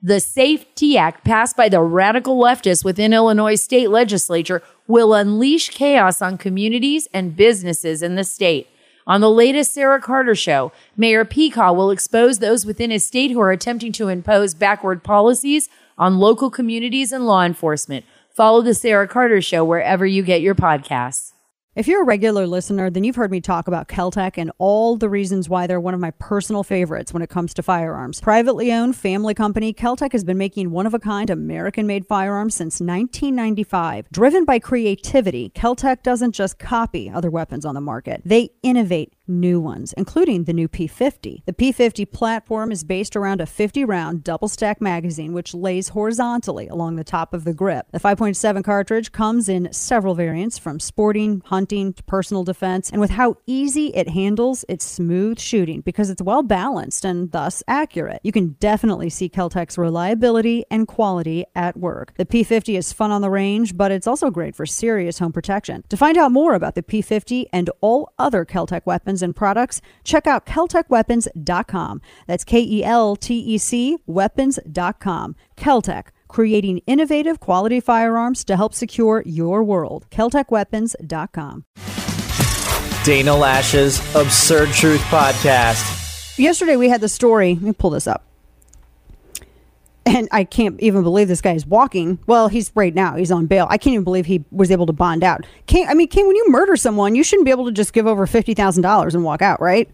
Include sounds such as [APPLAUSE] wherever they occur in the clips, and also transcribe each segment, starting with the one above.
The Safety Act passed by the radical leftists within Illinois state legislature will unleash chaos on communities and businesses in the state. On the latest Sarah Carter show, Mayor Pekau will expose those within his state who are attempting to impose backward policies on local communities and law enforcement. Follow the Sarah Carter show wherever you get your podcasts. If you're a regular listener, then you've heard me talk about Keltec and all the reasons why they're one of my personal favorites when it comes to firearms. Privately owned family company, Keltec has been making one of a kind American made firearms since 1995. Driven by creativity, Keltec doesn't just copy other weapons on the market, they innovate new ones, including the new P50. The P50 platform is based around a 50 round double stack magazine, which lays horizontally along the top of the grip. The 5.7 cartridge comes in several variants from sporting, hunting to personal defense, and with how easy it handles, it's smooth shooting because it's well balanced and thus accurate. You can definitely see Keltec's reliability and quality at work. The P50 is fun on the range, but it's also great for serious home protection. To find out more about the P50 and all other Keltec weapons, and products, check out KeltecWeapons.com. That's K E L T E C weapons.com. Keltec, creating innovative quality firearms to help secure your world. KeltecWeapons.com. Dana Loesch's Absurd Truth Podcast. Yesterday we had the story. Let me pull this up. And I can't even believe this guy is walking. Well, he's right now. He's on bail. I can't even believe he was able to bond out. Can't, I mean, can when you murder someone, you shouldn't be able to just give over fifty thousand dollars and walk out, right?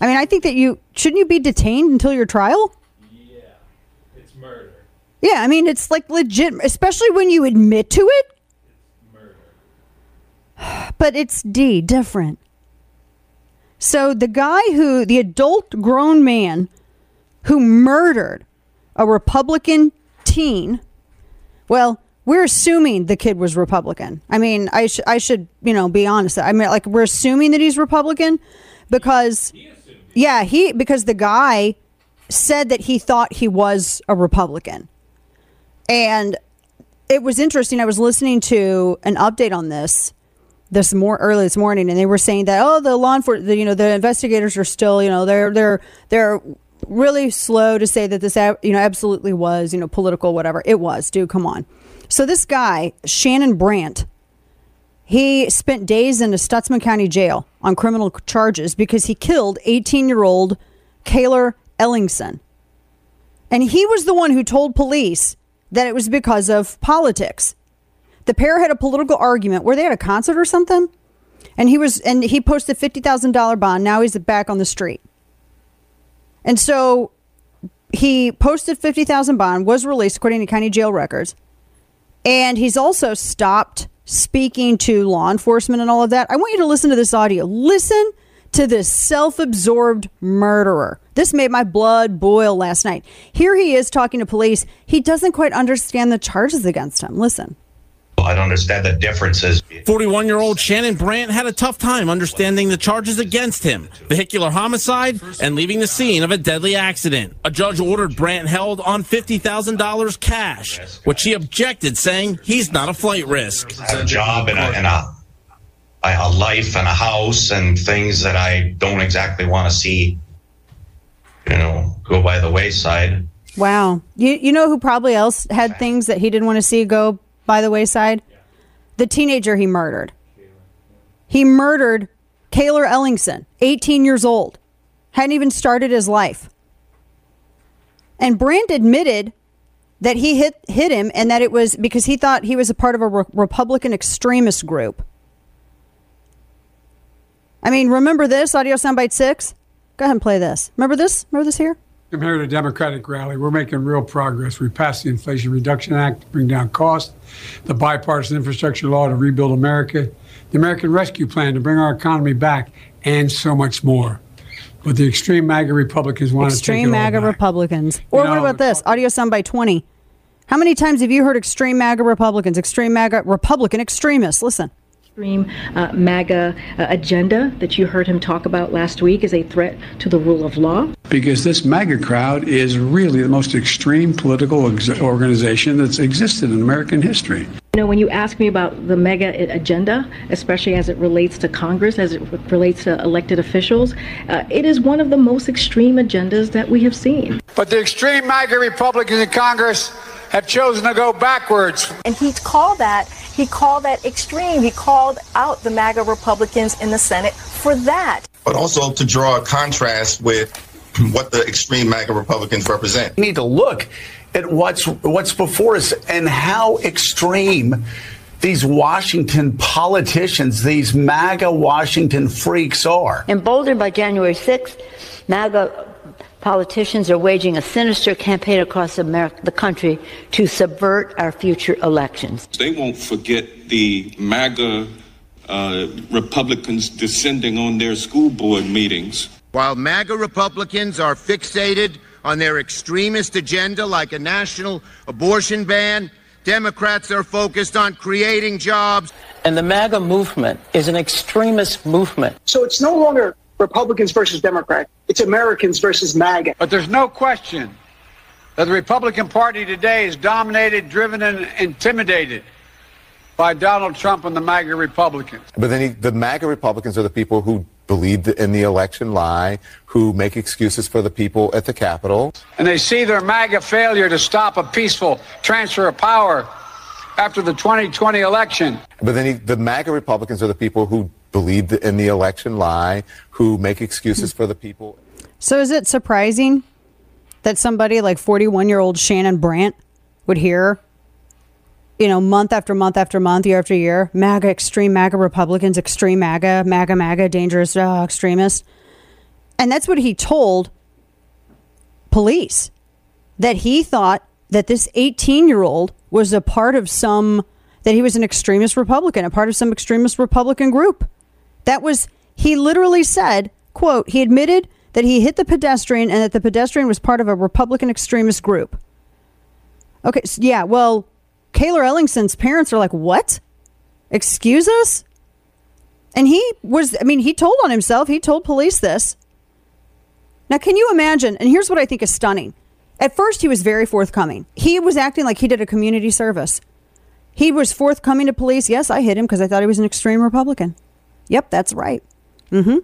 I mean, I think that you shouldn't you be detained until your trial. Yeah, it's murder. Yeah, I mean, it's like legit, especially when you admit to it. It's murder. [SIGHS] But it's D, different. So the guy who, the adult grown man who murdered a Republican teen, well, we're assuming the kid was Republican. I mean, I, sh- I should, you know, be honest. I mean, like, we're assuming that he's Republican because, yeah, he, because the guy said that he thought he was a Republican. And it was interesting. I was listening to an update on this this more early this morning, and they were saying that oh, the law enforcement, you know, the investigators are still, you know, they're they're they're really slow to say that this, you know, absolutely was, you know, political, whatever it was. Dude, come on. So this guy, Shannon Brandt, he spent days in a Stutsman County jail on criminal charges because he killed 18 year old Cayler Ellingson. And he was the one who told police that it was because of politics. The pair had a political argument where they had a concert or something. And he was and he posted $50,000 bond. Now he's back on the street. And so he posted 50,000 bond was released according to county jail records. And he's also stopped speaking to law enforcement and all of that. I want you to listen to this audio. Listen to this self absorbed murderer. This made my blood boil last night. Here he is talking to police. He doesn't quite understand the charges against him. Listen. I don't understand the differences. 41 year old Shannon Brandt had a tough time understanding the charges against him vehicular homicide and leaving the scene of a deadly accident. A judge ordered Brandt held on $50,000 cash, which he objected, saying he's not a flight risk. I have a job and a, and a, a life and a house and things that I don't exactly want to see, you know, go by the wayside. Wow. You you know who probably else had things that he didn't want to see go by the wayside? The teenager he murdered. He murdered Cayler Ellingson, 18 years old. Hadn't even started his life. And Brandt admitted that he hit hit him and that it was because he thought he was a part of a re- Republican extremist group. I mean, remember this audio soundbite 6? Go ahead and play this. Remember this? Remember this here? I'm here at a Democratic rally. We're making real progress. We passed the Inflation Reduction Act to bring down costs, the bipartisan infrastructure law to rebuild America, the American Rescue Plan to bring our economy back, and so much more. But the extreme MAGA Republicans want to take Extreme it all MAGA. Republicans. Or You what know, about this? Audio sound by 20. How many times have you heard extreme MAGA Republicans, extreme MAGA Republican extremists? Listen. Extreme uh, MAGA uh, agenda that you heard him talk about last week is a threat to the rule of law? Because this MAGA crowd is really the most extreme political ex- organization that's existed in American history. You know, when you ask me about the mega agenda, especially as it relates to Congress, as it relates to elected officials, uh, it is one of the most extreme agendas that we have seen. But the extreme MAGA Republicans in Congress have chosen to go backwards. And he called that he called that extreme. He called out the MAGA Republicans in the Senate for that. But also to draw a contrast with [CLEARS THROAT] what the extreme MAGA Republicans represent. We need to look at what's what's before us and how extreme these Washington politicians, these MAGA Washington freaks are. Emboldened by January 6th, MAGA politicians are waging a sinister campaign across America, the country to subvert our future elections. They won't forget the MAGA uh, Republicans descending on their school board meetings. While MAGA Republicans are fixated on their extremist agenda like a national abortion ban, Democrats are focused on creating jobs. And the MAGA movement is an extremist movement. So it's no longer Republicans versus Democrats. It's Americans versus MAGA. But there's no question that the Republican Party today is dominated, driven, and intimidated by Donald Trump and the MAGA Republicans. But then he, the MAGA Republicans are the people who believe in the election lie, who make excuses for the people at the Capitol. And they see their MAGA failure to stop a peaceful transfer of power after the 2020 election. But then he, the MAGA Republicans are the people who believe in the election lie, who make excuses for the people. So is it surprising that somebody like 41 year old Shannon Brandt would hear, you know, month after month after month, year after year, MAGA, extreme MAGA Republicans, extreme MAGA, MAGA, MAGA, dangerous uh, extremists? And that's what he told police that he thought that this 18 year old was a part of some, that he was an extremist Republican, a part of some extremist Republican group. That was, he literally said, quote, he admitted that he hit the pedestrian and that the pedestrian was part of a Republican extremist group. Okay, so yeah, well, Kayla Ellingson's parents are like, what? Excuse us? And he was, I mean, he told on himself, he told police this. Now, can you imagine? And here's what I think is stunning. At first, he was very forthcoming. He was acting like he did a community service. He was forthcoming to police. Yes, I hit him because I thought he was an extreme Republican. Yep, that's right. Mm-hmm.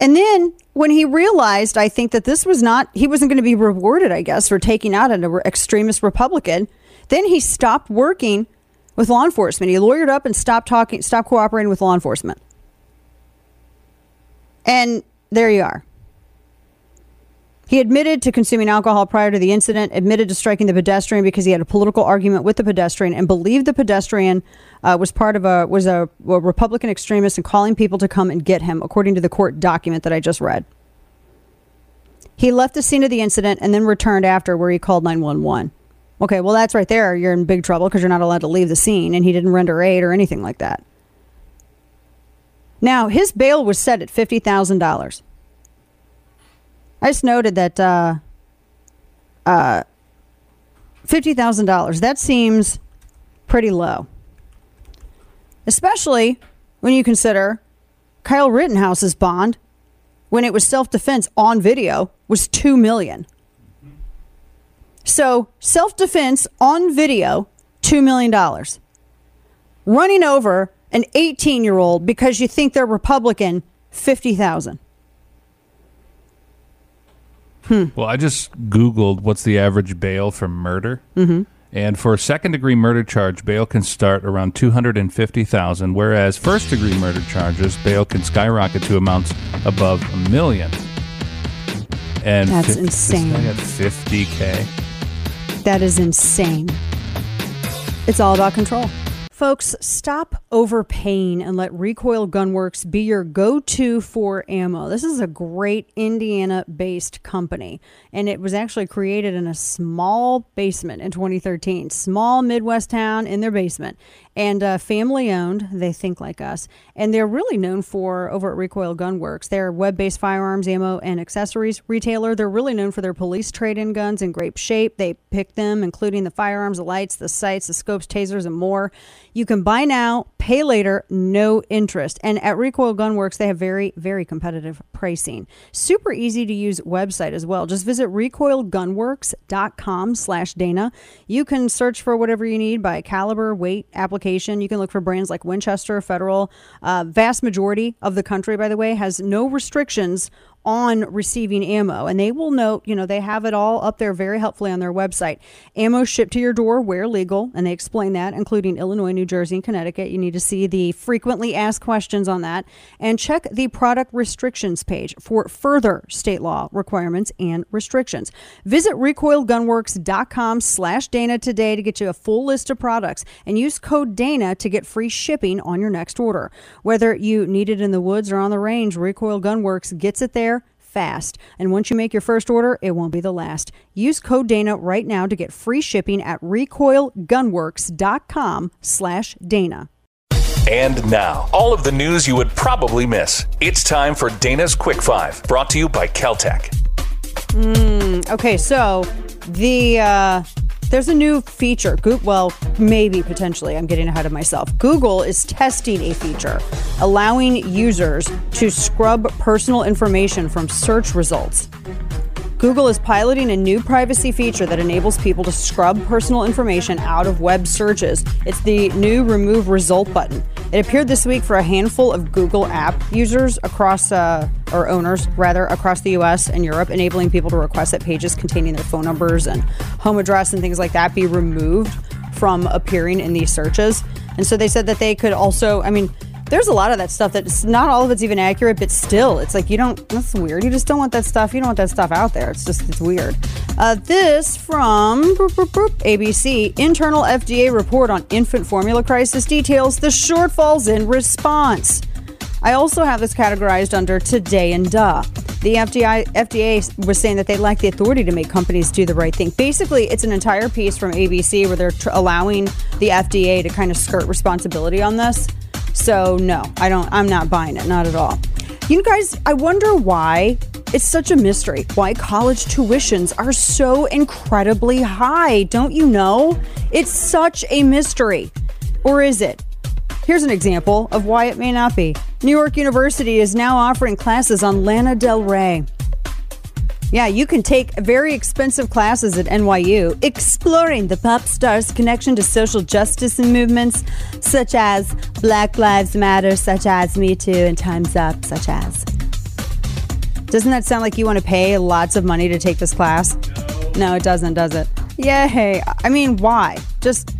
And then when he realized, I think that this was not, he wasn't going to be rewarded, I guess, for taking out an extremist Republican, then he stopped working with law enforcement. He lawyered up and stopped talking, stopped cooperating with law enforcement. And there you are. He admitted to consuming alcohol prior to the incident, admitted to striking the pedestrian because he had a political argument with the pedestrian and believed the pedestrian uh, was part of a was a, a Republican extremist and calling people to come and get him, according to the court document that I just read. He left the scene of the incident and then returned after where he called 911. Okay, well, that's right there. You're in big trouble because you're not allowed to leave the scene, and he didn't render aid or anything like that. Now, his bail was set at $50,000. I just noted that uh, uh, $50,000, that seems pretty low. Especially when you consider Kyle Rittenhouse's bond, when it was self defense on video, was 2 million. So, self defense on video, $2 million. Running over an 18 year old because you think they're Republican, 50000 Hmm. Well, I just Googled what's the average bail for murder. Mm-hmm. And for a second degree murder charge, bail can start around 250000 whereas first degree murder charges, bail can skyrocket to amounts above a million. And That's fif- insane. At 50K. That is insane. It's all about control. Folks, stop overpaying and let Recoil Gunworks be your go to for ammo. This is a great Indiana based company, and it was actually created in a small basement in 2013. Small Midwest town in their basement. And uh, family owned. They think like us, and they're really known for over at Recoil Gunworks. They're a web-based firearms, ammo, and accessories retailer. They're really known for their police trade-in guns in great shape. They pick them, including the firearms, the lights, the sights, the scopes, tasers, and more. You can buy now, pay later, no interest. And at Recoil Gunworks, they have very, very competitive pricing. Super easy to use website as well. Just visit recoilgunworks.com slash Dana. You can search for whatever you need by caliber, weight, application. You can look for brands like Winchester, Federal. Uh, vast majority of the country, by the way, has no restrictions on receiving ammo. And they will note you know they have it all up there very helpfully on their website. Ammo shipped to your door where legal and they explain that including illinois new jersey and connecticut. You need to see the frequently asked questions on that. And check the product restrictions page for further state law requirements and restrictions. Visit recoilgunworks.com slash dana today to get you a full list of products and use code dana to get free shipping on your next order. Whether you need it in the woods or on the range recoil gunworks gets it there fast. And once you make your first order, it won't be the last. Use code Dana right now to get free shipping at recoilgunworks.com slash Dana. And now, all of the news you would probably miss. It's time for Dana's Quick Five, brought to you by Keltec. Mm, okay, so the uh, there's a new feature. Go- well, maybe potentially. I'm getting ahead of myself. Google is testing a feature allowing users to scrub personal information from search results. Google is piloting a new privacy feature that enables people to scrub personal information out of web searches. It's the new remove result button. It appeared this week for a handful of Google app users across, uh, or owners rather, across the US and Europe, enabling people to request that pages containing their phone numbers and home address and things like that be removed from appearing in these searches. And so they said that they could also, I mean, there's a lot of that stuff that's not all of it's even accurate, but still, it's like you don't. That's weird. You just don't want that stuff. You don't want that stuff out there. It's just it's weird. Uh, this from boop, boop, boop, ABC internal FDA report on infant formula crisis details the shortfalls in response. I also have this categorized under today and duh. The FDA, FDA was saying that they lack the authority to make companies do the right thing. Basically, it's an entire piece from ABC where they're tr- allowing the FDA to kind of skirt responsibility on this. So no, I don't. I'm not buying it. Not at all. You guys, I wonder why it's such a mystery. Why college tuitions are so incredibly high? Don't you know? It's such a mystery, or is it? Here's an example of why it may not be. New York University is now offering classes on Lana Del Rey. Yeah, you can take very expensive classes at NYU exploring the pop star's connection to social justice and movements such as Black Lives Matter, such as Me Too, and Time's Up, such as. Doesn't that sound like you want to pay lots of money to take this class? No, no it doesn't, does it? Yay. I mean, why? Just,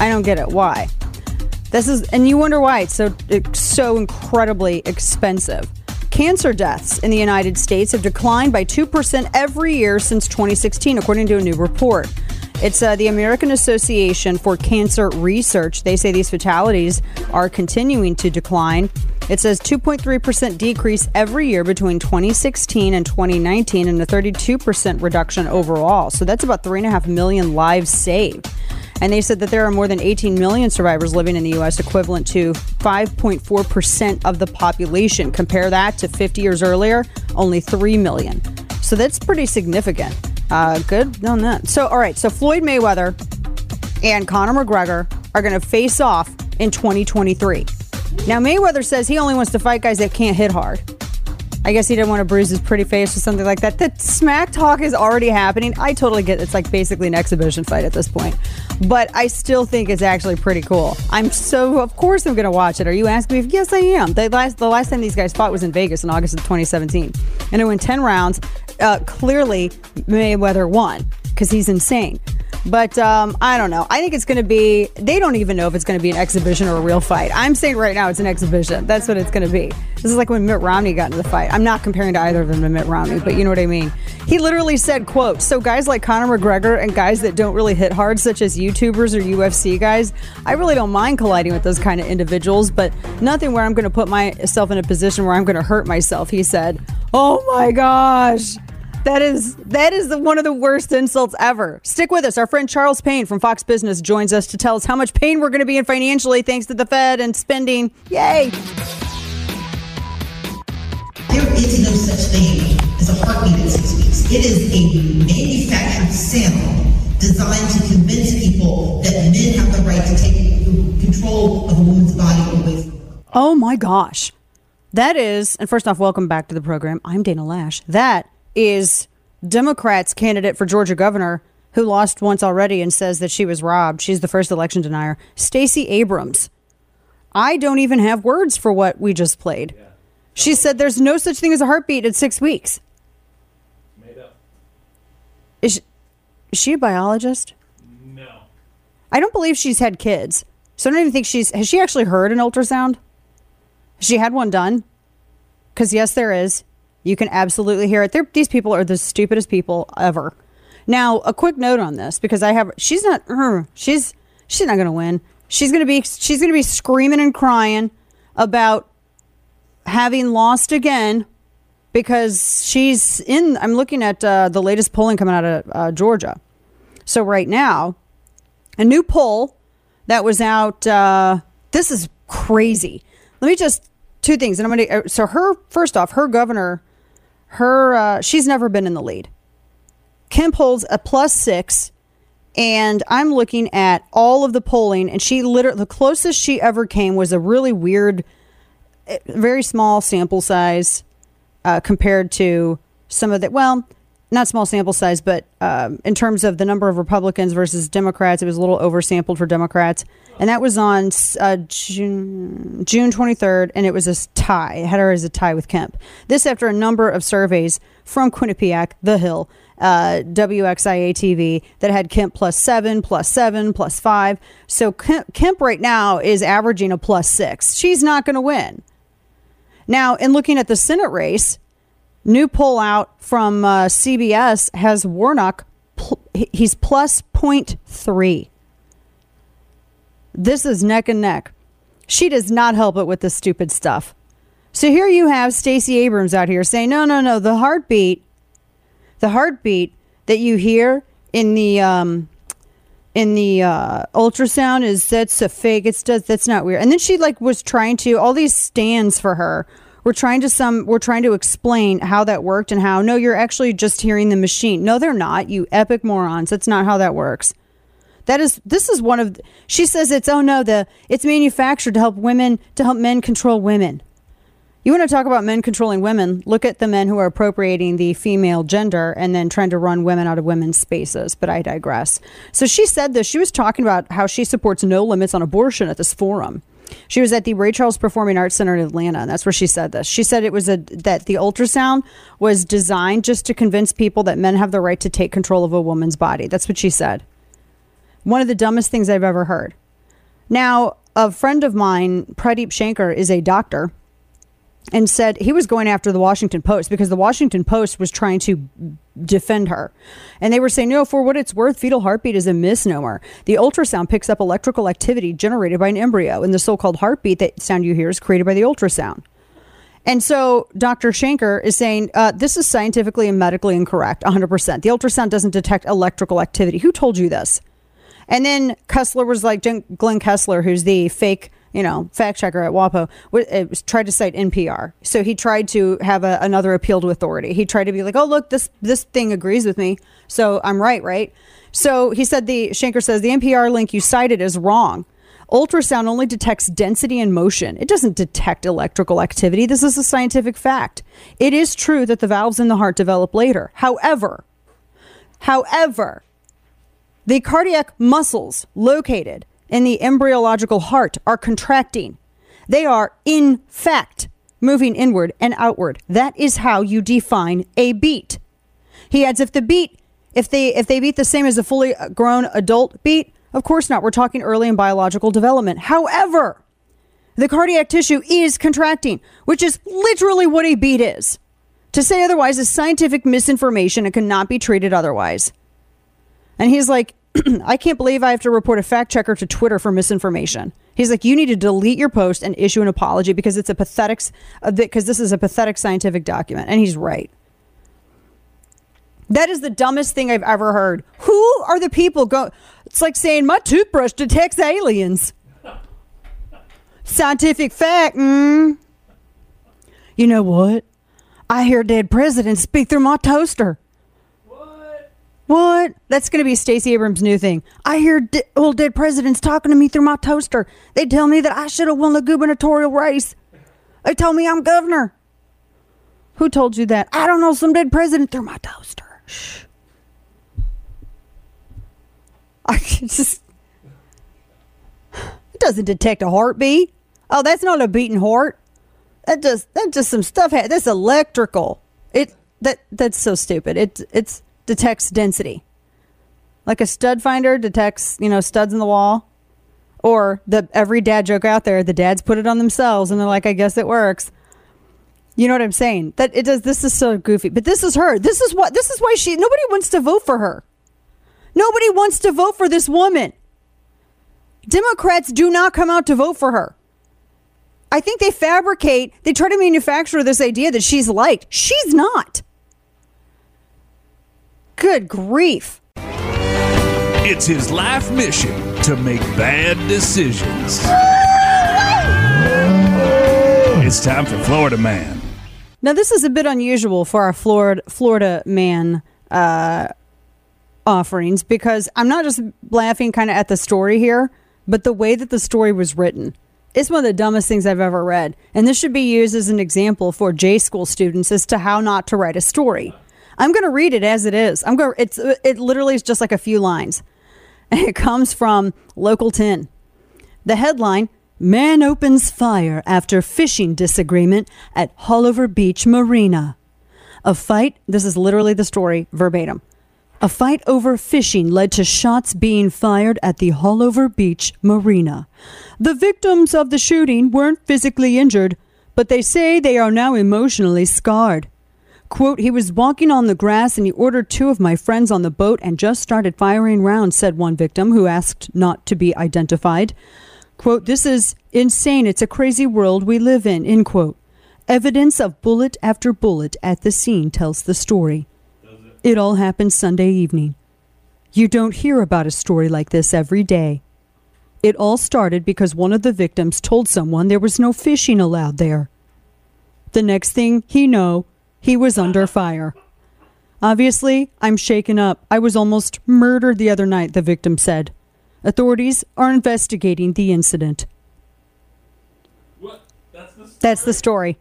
I don't get it. Why? This is, and you wonder why it's so, it's so incredibly expensive. Cancer deaths in the United States have declined by 2% every year since 2016, according to a new report. It's uh, the American Association for Cancer Research. They say these fatalities are continuing to decline. It says 2.3% decrease every year between 2016 and 2019, and a 32% reduction overall. So that's about 3.5 million lives saved. And they said that there are more than 18 million survivors living in the U.S., equivalent to 5.4% of the population. Compare that to 50 years earlier, only 3 million. So that's pretty significant. Uh, good on that. So, all right. So Floyd Mayweather and Conor McGregor are going to face off in 2023. Now, Mayweather says he only wants to fight guys that can't hit hard. I guess he didn't want to bruise his pretty face or something like that. The smack talk is already happening. I totally get it. it's like basically an exhibition fight at this point. But I still think it's actually pretty cool. I'm so of course I'm gonna watch it. Are you asking me? If, yes, I am. The last the last time these guys fought was in Vegas in August of 2017, and it went 10 rounds. Uh, clearly, Mayweather won because he's insane. But um, I don't know. I think it's going to be, they don't even know if it's going to be an exhibition or a real fight. I'm saying right now it's an exhibition. That's what it's going to be. This is like when Mitt Romney got into the fight. I'm not comparing to either of them to Mitt Romney, but you know what I mean. He literally said, quote, so guys like Conor McGregor and guys that don't really hit hard, such as YouTubers or UFC guys, I really don't mind colliding with those kind of individuals, but nothing where I'm going to put myself in a position where I'm going to hurt myself. He said, oh my gosh. That is that is the, one of the worst insults ever. Stick with us. Our friend Charles Payne from Fox Business joins us to tell us how much pain we're going to be in financially thanks to the Fed and spending. Yay! There is no such thing as a heartbeat in six weeks. It is a manufactured sound designed to convince people that men have the right to take control of a woman's body away. Oh my gosh. That is, and first off, welcome back to the program. I'm Dana Loesch. That is Democrats candidate for Georgia governor who lost once already and says that she was robbed. She's the first election denier. Stacey Abrams. I don't even have words for what we just played. She said there's no such thing as a heartbeat at six weeks. Is she, is she a biologist? No. I don't believe she's had kids. So I don't even think she's. Has she actually heard an ultrasound? Has she had one done? Because, yes, there is. You can absolutely hear it. They're, these people are the stupidest people ever. Now, a quick note on this because I have. She's not. Uh, she's she's not going to win. She's going to be. She's going to be screaming and crying about having lost again because she's in. I'm looking at uh, the latest polling coming out of uh, Georgia. So right now, a new poll that was out. Uh, this is crazy. Let me just two things, and I'm going to. So her first off, her governor, her uh, she's never been in the lead. Kemp holds a plus six, and I'm looking at all of the polling, and she literally the closest she ever came was a really weird, eh, very small sample size uh, compared to some of the well, not small sample size, but um, in terms of the number of Republicans versus Democrats, it was a little oversampled for Democrats, and that was on uh, June June 23rd, and it was a tie. It had her as a tie with Kemp. This after a number of surveys from Quinnipiac, The Hill, uh, WXIA TV that had Kemp plus seven, plus seven, plus five. So Kemp, Kemp right now is averaging a plus six. She's not going to win. Now, in looking at the Senate race, new poll out from uh, CBS has Warnock. Pl- he's plus 0.3. This is neck and neck. She does not help it with this stupid stuff. So here you have Stacey Abrams out here saying, no, no, no, the heartbeat, the heartbeat that you hear in the um, in the uh, ultrasound is that's a fake. It's does that's not weird. And then she like was trying to all these stands for her. We're trying to some we're trying to explain how that worked and how no, you're actually just hearing the machine. No, they're not. You epic morons. That's not how that works. That is this is one of she says it's oh no the it's manufactured to help women to help men control women. You want to talk about men controlling women? Look at the men who are appropriating the female gender and then trying to run women out of women's spaces. But I digress. So she said this. She was talking about how she supports no limits on abortion at this forum. She was at the Ray Charles Performing Arts Center in Atlanta, and that's where she said this. She said it was a that the ultrasound was designed just to convince people that men have the right to take control of a woman's body. That's what she said. One of the dumbest things I've ever heard. Now, a friend of mine, Pradheep Shanker, is a doctor and said he was going after the Washington Post because the Washington Post was trying to defend her. And they were saying, no, for what it's worth, fetal heartbeat is a misnomer. The ultrasound picks up electrical activity generated by an embryo, and the so called heartbeat that sound you hear is created by the ultrasound. And so Dr. Shanker is saying uh, this is scientifically and medically incorrect, 100%. The ultrasound doesn't detect electrical activity. Who told you this? And then Kessler was like, Glenn Kessler, who's the fake you know, fact checker at WAPO, w- uh, tried to cite NPR. So he tried to have a, another appeal to authority. He tried to be like, oh, look, this, this thing agrees with me. So I'm right, right? So he said the, Shanker says, the NPR link you cited is wrong. Ultrasound only detects density and motion. It doesn't detect electrical activity. This is a scientific fact. It is true that the valves in the heart develop later. However, however, the cardiac muscles located in the embryological heart are contracting. They are, in fact, moving inward and outward. That is how you define a beat. He adds if the beat, if they if they beat the same as a fully grown adult beat, of course not. We're talking early in biological development. However, the cardiac tissue is contracting, which is literally what a beat is. To say otherwise is scientific misinformation and cannot be treated otherwise. And he's like, [CLEARS THROAT] I can't believe I have to report a fact checker to Twitter for misinformation. He's like, you need to delete your post and issue an apology because it's a pathetic, because this is a pathetic scientific document. And he's right. That is the dumbest thing I've ever heard. Who are the people? It's like saying my toothbrush detects aliens. Scientific fact. Mm. You know what? I hear dead presidents speak through my toaster. What? That's going to be Stacey Abrams' new thing. I hear de- old dead presidents talking to me through my toaster. They tell me that I should have won the gubernatorial race. They told me I'm governor. Who told you that? I don't know. Some dead president through my toaster. Shh. I just. It doesn't detect a heartbeat. Oh, that's not a beating heart. That just that's just some stuff. ha- That's electrical. It that that's so stupid. It it's detects density, like a stud finder detects you know studs in the wall, or the every dad joke out there. The dads put it on themselves, and they're like, I guess it works. You know what I'm saying? That it does. This is so goofy, but this is her. This is what. This is why she. Nobody wants to vote for her. Nobody wants to vote for this woman. Democrats do not come out to vote for her. I think they fabricate, they try to manufacture this idea that she's liked. She's not. Good grief. It's his life mission to make bad decisions. It's time for Florida Man. Now, this is a bit unusual for our Florida, Florida man uh, offerings because I'm not just laughing kind of at the story here, but the way that the story was written. It's one of the dumbest things I've ever read. And this should be used as an example for J school students as to how not to write a story. I'm going to read it as it is. I'm going it's it literally is just like a few lines. And [LAUGHS] it comes from Local 10. The headline Man opens fire after fishing disagreement at Haulover Beach Marina. A fight, this is literally the story verbatim. A fight over fishing led to shots being fired at the Haulover Beach Marina. The victims of the shooting weren't physically injured, but they say they are now emotionally scarred. Quote, he was walking on the grass and he ordered two of my friends on the boat and just started firing rounds, said one victim who asked not to be identified. Quote, this is insane. It's a crazy world we live in, end quote. Evidence of bullet after bullet at the scene tells the story. It all happened Sunday evening. You don't hear about a story like this every day. It all started because one of the victims told someone there was no fishing allowed there. The next thing he know, he was under fire. Obviously, I'm shaken up. I was almost murdered the other night, the victim said. Authorities are investigating the incident. What? That's the story.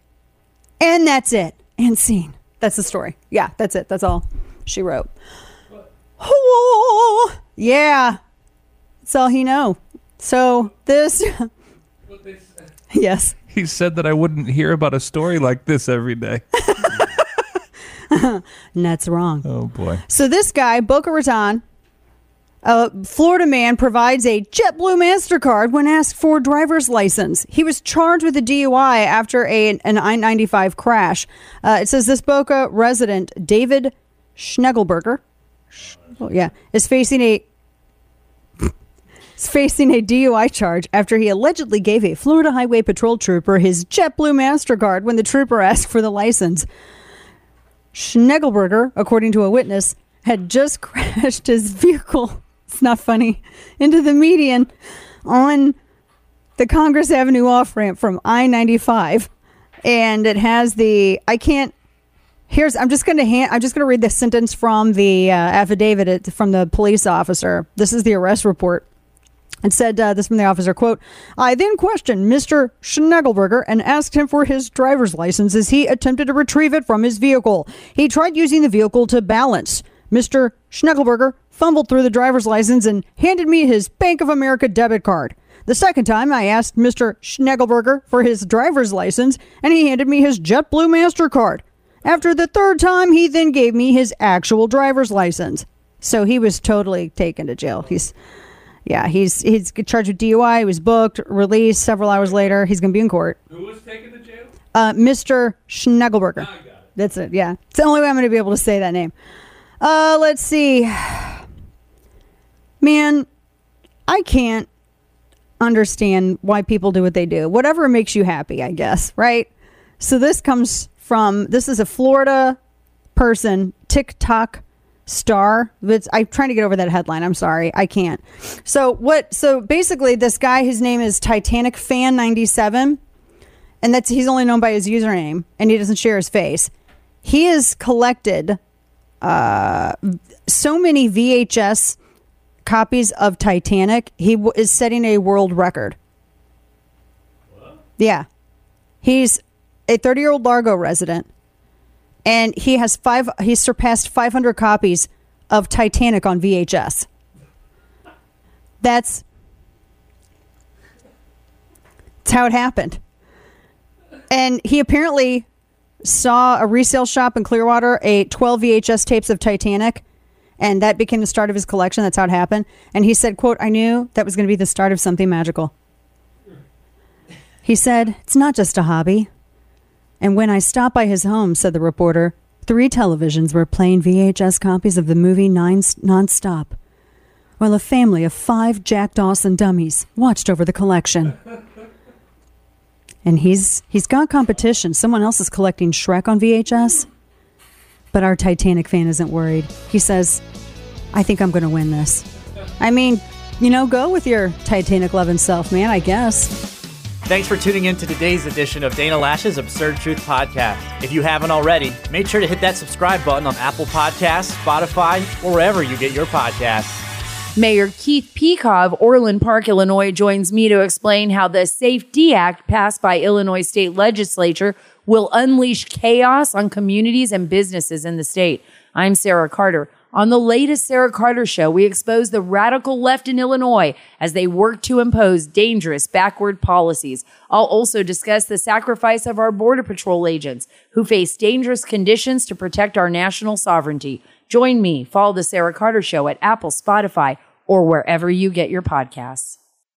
And that's it. And scene. That's the story. Yeah, that's it. That's all she wrote. Oh, yeah. That's all he know. So this [LAUGHS] Yes. He said that I wouldn't hear about a story like this every day. [LAUGHS] and [LAUGHS] that's wrong. Oh boy. So this guy, Boca Raton, a Florida man provides a JetBlue MasterCard when asked for a driver's license. He was charged with a DUI after a, an I 95 crash. Uh, it says this Boca resident, David Schnegelberger, oh, yeah, is facing a is facing a DUI charge after he allegedly gave a Florida Highway Patrol trooper his JetBlue MasterCard when the trooper asked for the license. Schnegelberger, according to a witness, had just [LAUGHS] crashed his vehicle. It's not funny. Into the median on the Congress Avenue off ramp from I 95. And it has the, I can't, here's, I'm just going to hand, I'm just going to read the sentence from the uh, affidavit from the police officer. This is the arrest report. It said uh, this from the officer quote I then questioned Mr. Schnegelberger and asked him for his driver's license as he attempted to retrieve it from his vehicle. He tried using the vehicle to balance. Mr. Schnegelberger fumbled through the driver's license and handed me his Bank of America debit card. The second time, I asked Mr. Schnegelberger for his driver's license, and he handed me his JetBlue MasterCard. After the third time, he then gave me his actual driver's license. So he was totally taken to jail. He's, yeah, he's he's charged with DUI. He was booked, released several hours later. He's going to be in court. Who was taken to jail? Uh, Mr. Schnegelberger. That's it. Yeah, it's the only way I'm going to be able to say that name. Uh, let's see. Man, I can't understand why people do what they do. Whatever makes you happy, I guess, right? So this comes from this is a Florida person, TikTok Star. It's, I'm trying to get over that headline. I'm sorry, I can't. So what? So basically, this guy, his name is Titanic Fan 97, and that's he's only known by his username, and he doesn't share his face. He has collected uh, so many VHS copies of Titanic. He w- is setting a world record. Yeah, he's a 30 year old Largo resident and he has five he's surpassed 500 copies of titanic on vhs that's that's how it happened. And he apparently saw a resale shop in clearwater a 12 vhs tapes of titanic and that became the start of his collection. That's how it happened. And he said quote i knew that was going to be the start of something magical. He said it's not just a hobby and when I stopped by his home, said the reporter, three televisions were playing VHS copies of the movie Nine nonstop, while a family of five Jack Dawson dummies watched over the collection. And he's he's got competition. Someone else is collecting Shrek on VHS, but our Titanic fan isn't worried. He says, "I think I'm going to win this." I mean, you know, go with your Titanic loving self, man. I guess. Thanks for tuning in to today's edition of Dana Loesch's Absurd Truth Podcast. If you haven't already, make sure to hit that subscribe button on Apple Podcasts, Spotify, or wherever you get your podcasts. Mayor Keith Pekau Orland Park, Illinois, joins me to explain how the SAFE-T Act passed by Illinois state legislature will unleash chaos on communities and businesses in the state. I'm Sarah Carter. On the latest Sarah Carter show, we expose the radical left in Illinois as they work to impose dangerous backward policies. I'll also discuss the sacrifice of our Border Patrol agents who face dangerous conditions to protect our national sovereignty. Join me, follow the Sarah Carter show at Apple, Spotify, or wherever you get your podcasts.